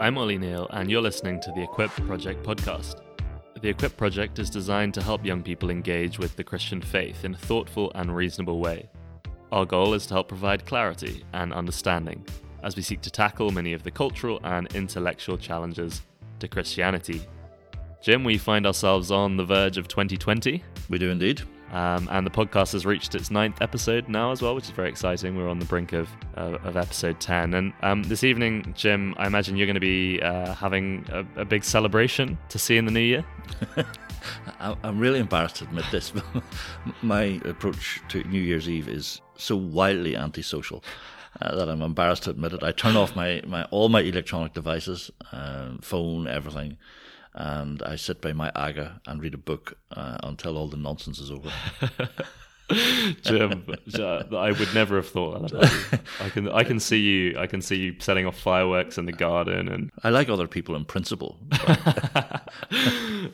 I'm Ollie Neal, and you're listening to the Equip Project podcast. The Equip Project is designed to help young people engage with the Christian faith in a thoughtful and reasonable way. Our goal is to help provide clarity and understanding as we seek to tackle many of the cultural and intellectual challenges to Christianity. Jim, we find ourselves on the verge of 2020. We do indeed. Um, and the podcast has reached its ninth episode now as well, which is very exciting. We're on the brink of of episode ten, and um, this evening, Jim, I imagine you're going to be uh, having a, a, big celebration to see in the new year. I'm really embarrassed to admit this. My approach to New Year's Eve is so wildly antisocial. Uh, that I'm embarrassed to admit it. I turn off my, my all my electronic devices, uh, phone, everything, and I sit by my aga and read a book uh, until all the nonsense is over. Jim, I would never have thought that about you. I can, I can see you, I can see you setting off fireworks in the garden, and I like other people in principle.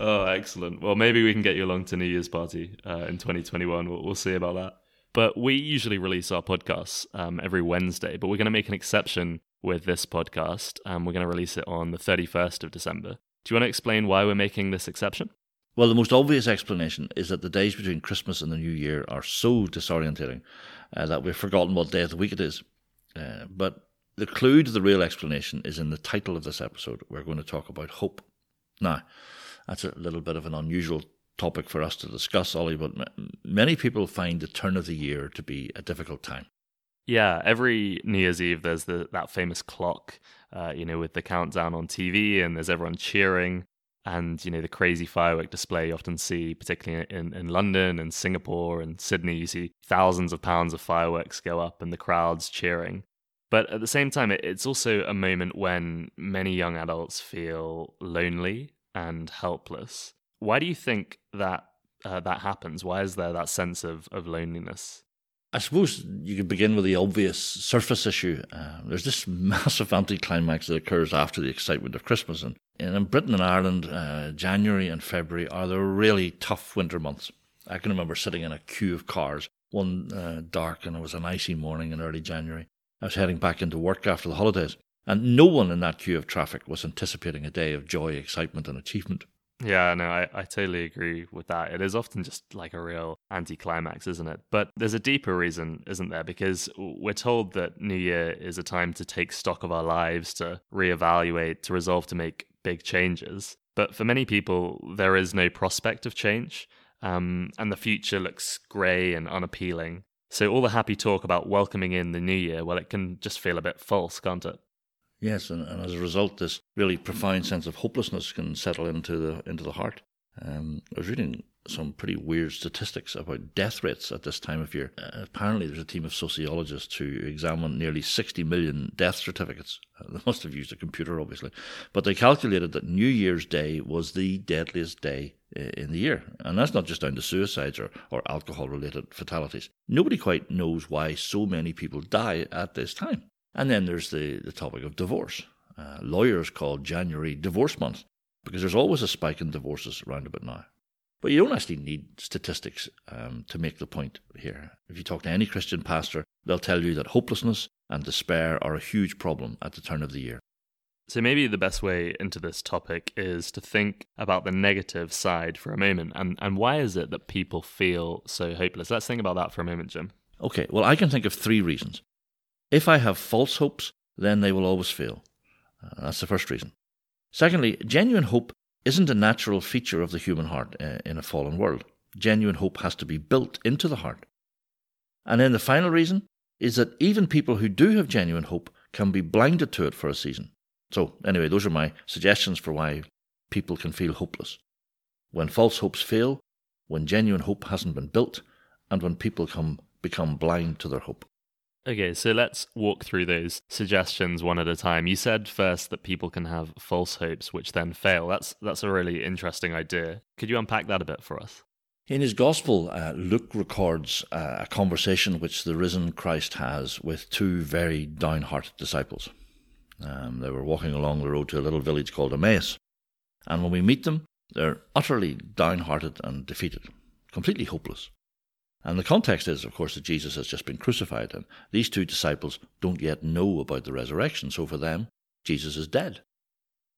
oh, excellent! Well, maybe we can get you along to New Year's party uh, in 2021. We'll, we'll, see about that. But we usually release our podcasts um, every Wednesday, but we're going to make an exception with this podcast. Um, we're going to release it on the 31st of December. Do you want to explain why we're making this exception? Well, the most obvious explanation is that the days between Christmas and the New Year are so disorientating uh, that we've forgotten what day of the week it is. Uh, but the clue to the real explanation is in the title of this episode. We're going to talk about hope. Now, that's a little bit of an unusual topic for us to discuss, Ollie, but many people find the turn of the year to be a difficult time. Yeah, every New Year's Eve there's the, that famous clock, uh, you know, with the countdown on TV, and there's everyone cheering, and you know the crazy firework display you often see, particularly in, in London and Singapore and Sydney. You see thousands of pounds of fireworks go up, and the crowds cheering. But at the same time, it, it's also a moment when many young adults feel lonely and helpless. Why do you think that uh, that happens? Why is there that sense of, of loneliness? I suppose you could begin with the obvious surface issue. Uh, there's this massive anticlimax that occurs after the excitement of Christmas. And, in Britain and Ireland, uh, January and February are the really tough winter months. I can remember sitting in a queue of cars one uh, dark and it was an icy morning in early January. I was heading back into work after the holidays, and no one in that queue of traffic was anticipating a day of joy, excitement, and achievement. Yeah, no, I, I totally agree with that. It is often just like a real anticlimax, isn't it? But there's a deeper reason, isn't there? Because we're told that New Year is a time to take stock of our lives, to reevaluate, to resolve to make big changes. But for many people, there is no prospect of change, um, and the future looks grey and unappealing. So all the happy talk about welcoming in the new year, well, it can just feel a bit false, can't it? Yes, and, and as a result, this really profound sense of hopelessness can settle into the into the heart. Um, I was reading some pretty weird statistics about death rates at this time of year. Uh, apparently, there's a team of sociologists who examined nearly 60 million death certificates. Uh, they must have used a computer, obviously. But they calculated that New Year's Day was the deadliest day uh, in the year. And that's not just down to suicides or, or alcohol related fatalities. Nobody quite knows why so many people die at this time. And then there's the, the topic of divorce. Uh, lawyers call January divorce month because there's always a spike in divorces around about now. But you don't actually need statistics um, to make the point here. If you talk to any Christian pastor, they'll tell you that hopelessness and despair are a huge problem at the turn of the year. So maybe the best way into this topic is to think about the negative side for a moment. And, and why is it that people feel so hopeless? Let's think about that for a moment, Jim. Okay, well, I can think of three reasons. If I have false hopes, then they will always fail. Uh, that's the first reason. Secondly, genuine hope isn't a natural feature of the human heart uh, in a fallen world. Genuine hope has to be built into the heart. And then the final reason is that even people who do have genuine hope can be blinded to it for a season. So, anyway, those are my suggestions for why people can feel hopeless. When false hopes fail, when genuine hope hasn't been built, and when people come, become blind to their hope. Okay, so let's walk through those suggestions one at a time. You said first that people can have false hopes which then fail. That's that's a really interesting idea. Could you unpack that a bit for us? In his gospel, uh, Luke records uh, a conversation which the risen Christ has with two very downhearted disciples. Um, they were walking along the road to a little village called Emmaus. And when we meet them, they're utterly downhearted and defeated, completely hopeless. And the context is, of course, that Jesus has just been crucified, and these two disciples don't yet know about the resurrection. So for them, Jesus is dead.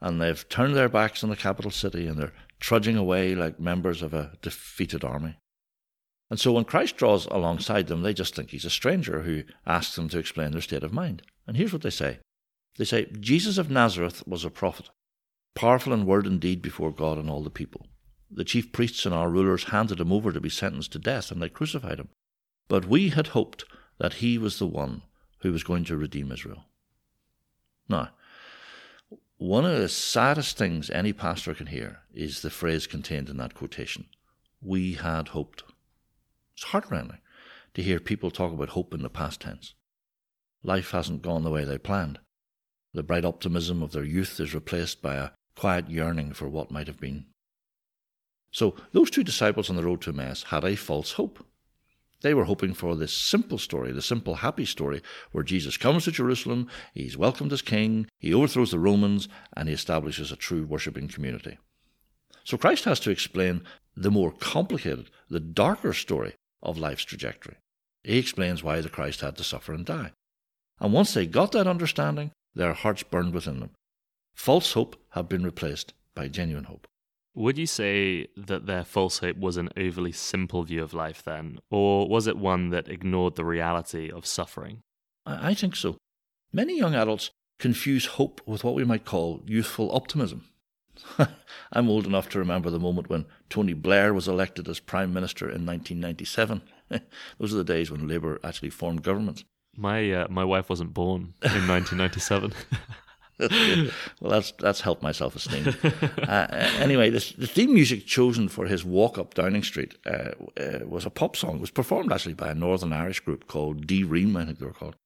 and they've turned their backs on the capital city and they're trudging away like members of a defeated army. And so when Christ draws alongside them, they just think he's a stranger who asks them to explain their state of mind. And here's what they say They say, Jesus of Nazareth was a prophet, powerful in word and deed before God and all the people. The chief priests and our rulers handed him over to be sentenced to death, and they crucified him. But we had hoped that he was the one who was going to redeem Israel. Now, one of the saddest things any pastor can hear is the phrase contained in that quotation We had hoped. It's heartrending to hear people talk about hope in the past tense. Life hasn't gone the way they planned. The bright optimism of their youth is replaced by a quiet yearning for what might have been. So, those two disciples on the road to Emmaus had a false hope. They were hoping for this simple story, the simple happy story, where Jesus comes to Jerusalem, he's welcomed as king, he overthrows the Romans, and he establishes a true worshipping community. So Christ has to explain the more complicated, the darker story of life's trajectory. He explains why the Christ had to suffer and die. And once they got that understanding, their hearts burned within them. False hope had been replaced by genuine hope. Would you say that their false hope was an overly simple view of life then, or was it one that ignored the reality of suffering? I think so. Many young adults confuse hope with what we might call youthful optimism. I'm old enough to remember the moment when Tony Blair was elected as Prime Minister in 1997. Those are the days when Labour actually formed governments. My uh, my wife wasn't born in 1997. well, that's that's helped my self esteem. uh, anyway, this, the theme music chosen for his walk up Downing Street uh, uh, was a pop song. It was performed actually by a Northern Irish group called D Ream, I think they were called.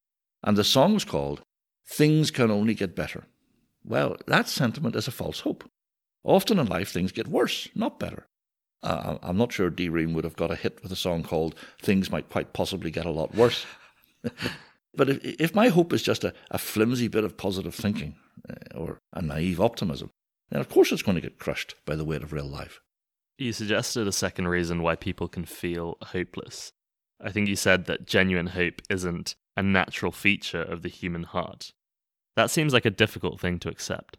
And the song was called Things Can Only Get Better. Well, that sentiment is a false hope. Often in life, things get worse, not better. Uh, I'm not sure D Ream would have got a hit with a song called Things Might Quite Possibly Get a Lot Worse. but if, if my hope is just a, a flimsy bit of positive thinking uh, or a naive optimism, then of course it's going to get crushed by the weight of real life. You suggested a second reason why people can feel hopeless. I think you said that genuine hope isn't a natural feature of the human heart. That seems like a difficult thing to accept.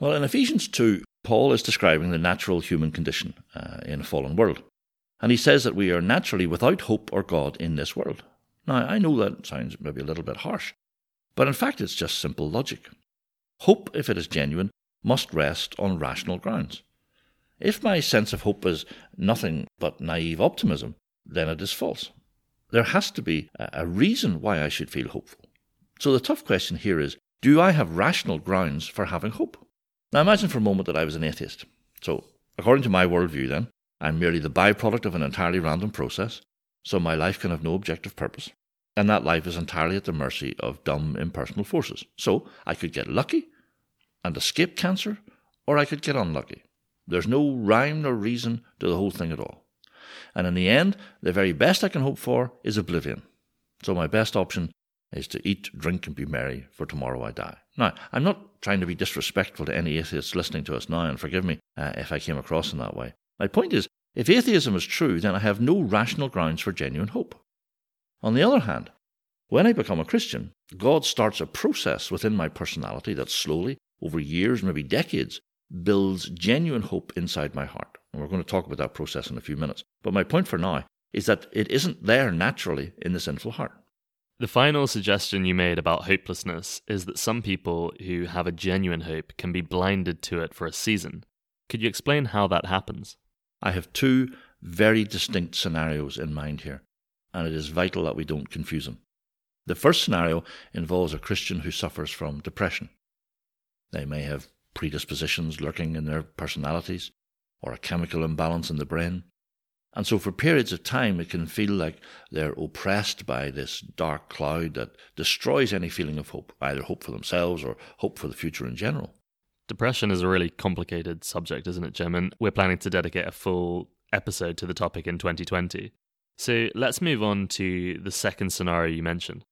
Well, in Ephesians 2, Paul is describing the natural human condition uh, in a fallen world. And he says that we are naturally without hope or God in this world. Now, I know that sounds maybe a little bit harsh, but in fact, it's just simple logic. Hope, if it is genuine, must rest on rational grounds. If my sense of hope is nothing but naive optimism, then it is false. There has to be a reason why I should feel hopeful. So the tough question here is do I have rational grounds for having hope? Now imagine for a moment that I was an atheist. So, according to my worldview, then, I'm merely the byproduct of an entirely random process, so my life can have no objective purpose, and that life is entirely at the mercy of dumb, impersonal forces. So, I could get lucky and escape cancer, or I could get unlucky. There's no rhyme nor reason to the whole thing at all. And in the end, the very best I can hope for is oblivion. So, my best option is to eat, drink, and be merry, for tomorrow I die. Now, I'm not trying to be disrespectful to any atheists listening to us now, and forgive me uh, if I came across in that way. My point is, if atheism is true, then I have no rational grounds for genuine hope. On the other hand, when I become a Christian, God starts a process within my personality that slowly, over years, maybe decades, builds genuine hope inside my heart. And we're going to talk about that process in a few minutes. But my point for now is that it isn't there naturally in the sinful heart. The final suggestion you made about hopelessness is that some people who have a genuine hope can be blinded to it for a season. Could you explain how that happens? I have two very distinct scenarios in mind here, and it is vital that we don't confuse them. The first scenario involves a Christian who suffers from depression. They may have predispositions lurking in their personalities, or a chemical imbalance in the brain. And so, for periods of time, it can feel like they're oppressed by this dark cloud that destroys any feeling of hope, either hope for themselves or hope for the future in general. Depression is a really complicated subject, isn't it, Jim? And we're planning to dedicate a full episode to the topic in 2020. So, let's move on to the second scenario you mentioned.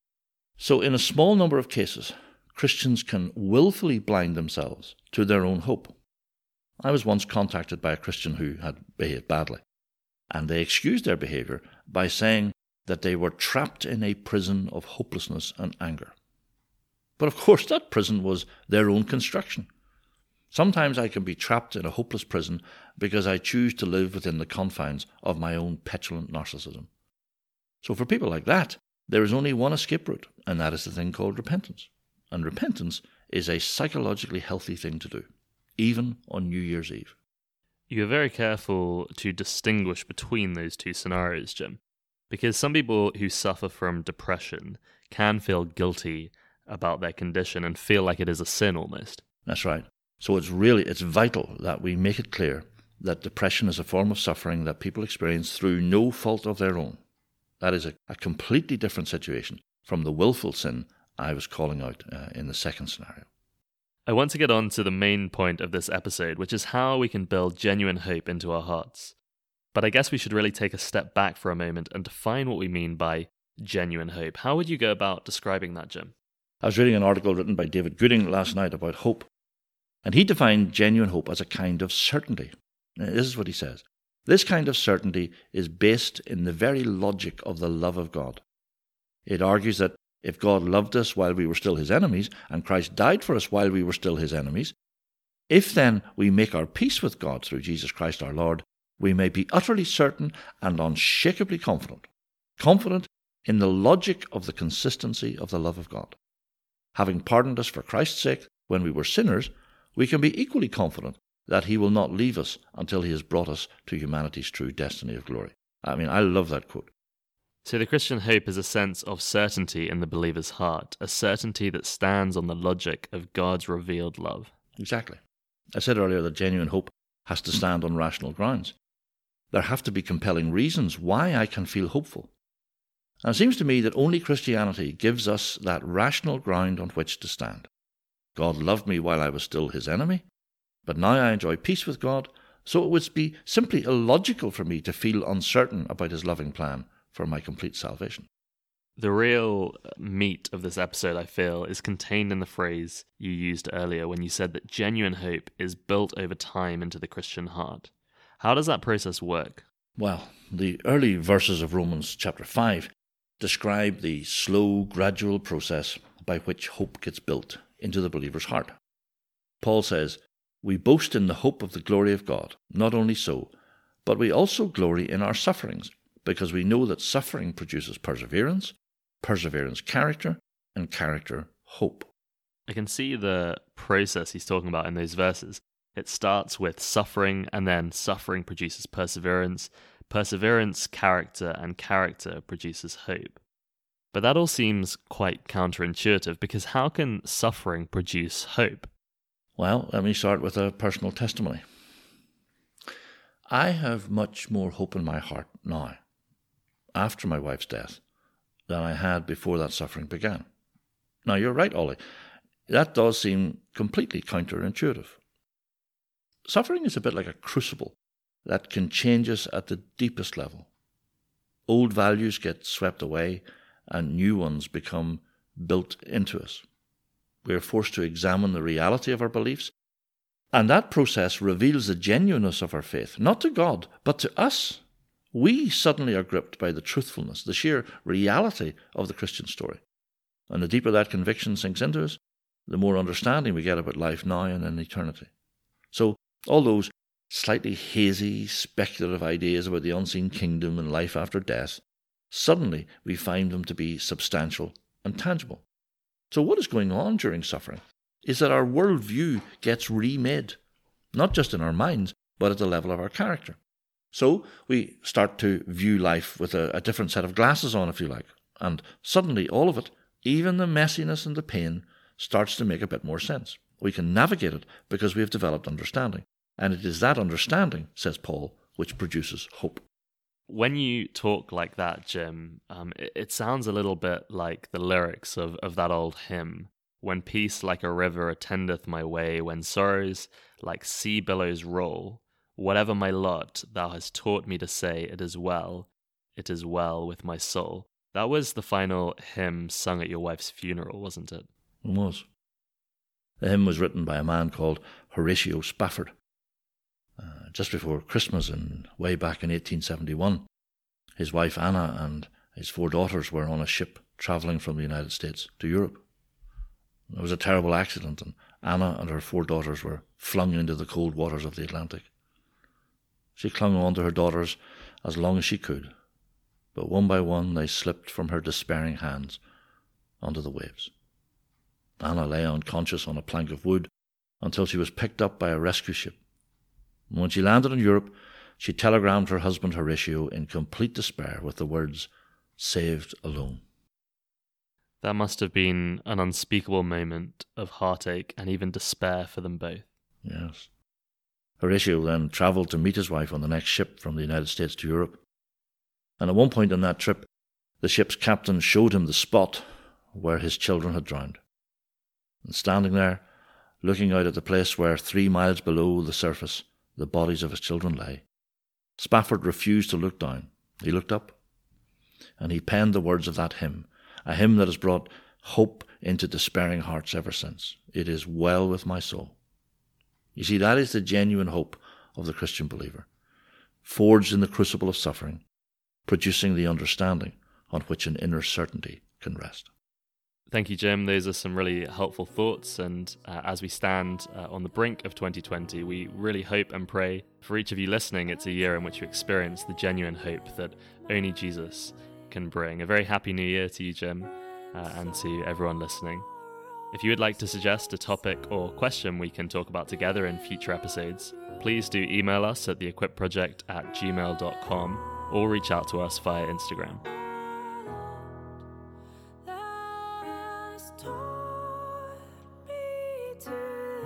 So, in a small number of cases, Christians can willfully blind themselves to their own hope. I was once contacted by a Christian who had behaved badly and they excused their behaviour by saying that they were trapped in a prison of hopelessness and anger. But of course, that prison was their own construction. Sometimes I can be trapped in a hopeless prison because I choose to live within the confines of my own petulant narcissism. So, for people like that, there is only one escape route, and that is the thing called repentance. And repentance is a psychologically healthy thing to do, even on New Year's Eve. You're very careful to distinguish between those two scenarios, Jim, because some people who suffer from depression can feel guilty about their condition and feel like it is a sin almost. That's right. So it's really it's vital that we make it clear that depression is a form of suffering that people experience through no fault of their own. That is a, a completely different situation from the willful sin I was calling out uh, in the second scenario. I want to get on to the main point of this episode, which is how we can build genuine hope into our hearts. But I guess we should really take a step back for a moment and define what we mean by genuine hope. How would you go about describing that, Jim? I was reading an article written by David Gooding last night about hope, and he defined genuine hope as a kind of certainty. Now, this is what he says This kind of certainty is based in the very logic of the love of God. It argues that if God loved us while we were still his enemies, and Christ died for us while we were still his enemies, if then we make our peace with God through Jesus Christ our Lord, we may be utterly certain and unshakably confident, confident in the logic of the consistency of the love of God. Having pardoned us for Christ's sake when we were sinners, we can be equally confident that He will not leave us until He has brought us to humanity's true destiny of glory. I mean, I love that quote. So, the Christian hope is a sense of certainty in the believer's heart, a certainty that stands on the logic of God's revealed love. Exactly. I said earlier that genuine hope has to stand on rational grounds. There have to be compelling reasons why I can feel hopeful. And it seems to me that only Christianity gives us that rational ground on which to stand. God loved me while I was still his enemy, but now I enjoy peace with God, so it would be simply illogical for me to feel uncertain about his loving plan for my complete salvation. The real meat of this episode, I feel, is contained in the phrase you used earlier when you said that genuine hope is built over time into the Christian heart. How does that process work? Well, the early verses of Romans chapter 5 describe the slow, gradual process by which hope gets built into the believer's heart. Paul says, We boast in the hope of the glory of God. Not only so, but we also glory in our sufferings, because we know that suffering produces perseverance, perseverance, character, and character, hope. I can see the process he's talking about in those verses. It starts with suffering, and then suffering produces perseverance, perseverance, character, and character produces hope. But that all seems quite counterintuitive because how can suffering produce hope? Well, let me start with a personal testimony. I have much more hope in my heart now, after my wife's death, than I had before that suffering began. Now, you're right, Ollie. That does seem completely counterintuitive. Suffering is a bit like a crucible that can change us at the deepest level. Old values get swept away, and new ones become built into us. We are forced to examine the reality of our beliefs, and that process reveals the genuineness of our faith, not to God, but to us. We suddenly are gripped by the truthfulness, the sheer reality of the Christian story. And the deeper that conviction sinks into us, the more understanding we get about life now and in eternity. So, all those slightly hazy, speculative ideas about the unseen kingdom and life after death Suddenly, we find them to be substantial and tangible. So, what is going on during suffering is that our worldview gets remade, not just in our minds, but at the level of our character. So, we start to view life with a, a different set of glasses on, if you like, and suddenly all of it, even the messiness and the pain, starts to make a bit more sense. We can navigate it because we have developed understanding. And it is that understanding, says Paul, which produces hope. When you talk like that, Jim, um, it, it sounds a little bit like the lyrics of, of that old hymn. When peace like a river attendeth my way, when sorrows like sea billows roll, whatever my lot, thou hast taught me to say, It is well, it is well with my soul. That was the final hymn sung at your wife's funeral, wasn't it? It was. The hymn was written by a man called Horatio Spafford uh, just before Christmas and way back in 1871. His wife Anna and his four daughters were on a ship travelling from the United States to Europe. It was a terrible accident, and Anna and her four daughters were flung into the cold waters of the Atlantic. She clung on to her daughters as long as she could, but one by one they slipped from her despairing hands onto the waves. Anna lay unconscious on a plank of wood until she was picked up by a rescue ship. When she landed in Europe, she telegrammed her husband Horatio in complete despair with the words, Saved alone. That must have been an unspeakable moment of heartache and even despair for them both. Yes. Horatio then travelled to meet his wife on the next ship from the United States to Europe. And at one point on that trip, the ship's captain showed him the spot where his children had drowned. And standing there, looking out at the place where, three miles below the surface, the bodies of his children lay, Spafford refused to look down. He looked up, and he penned the words of that hymn a hymn that has brought hope into despairing hearts ever since. It is well with my soul. You see, that is the genuine hope of the Christian believer, forged in the crucible of suffering, producing the understanding on which an inner certainty can rest. Thank you, Jim. Those are some really helpful thoughts. And uh, as we stand uh, on the brink of 2020, we really hope and pray for each of you listening. It's a year in which you experience the genuine hope that only Jesus can bring. A very happy new year to you, Jim, uh, and to everyone listening. If you would like to suggest a topic or question we can talk about together in future episodes, please do email us at theequipproject at gmail.com or reach out to us via Instagram.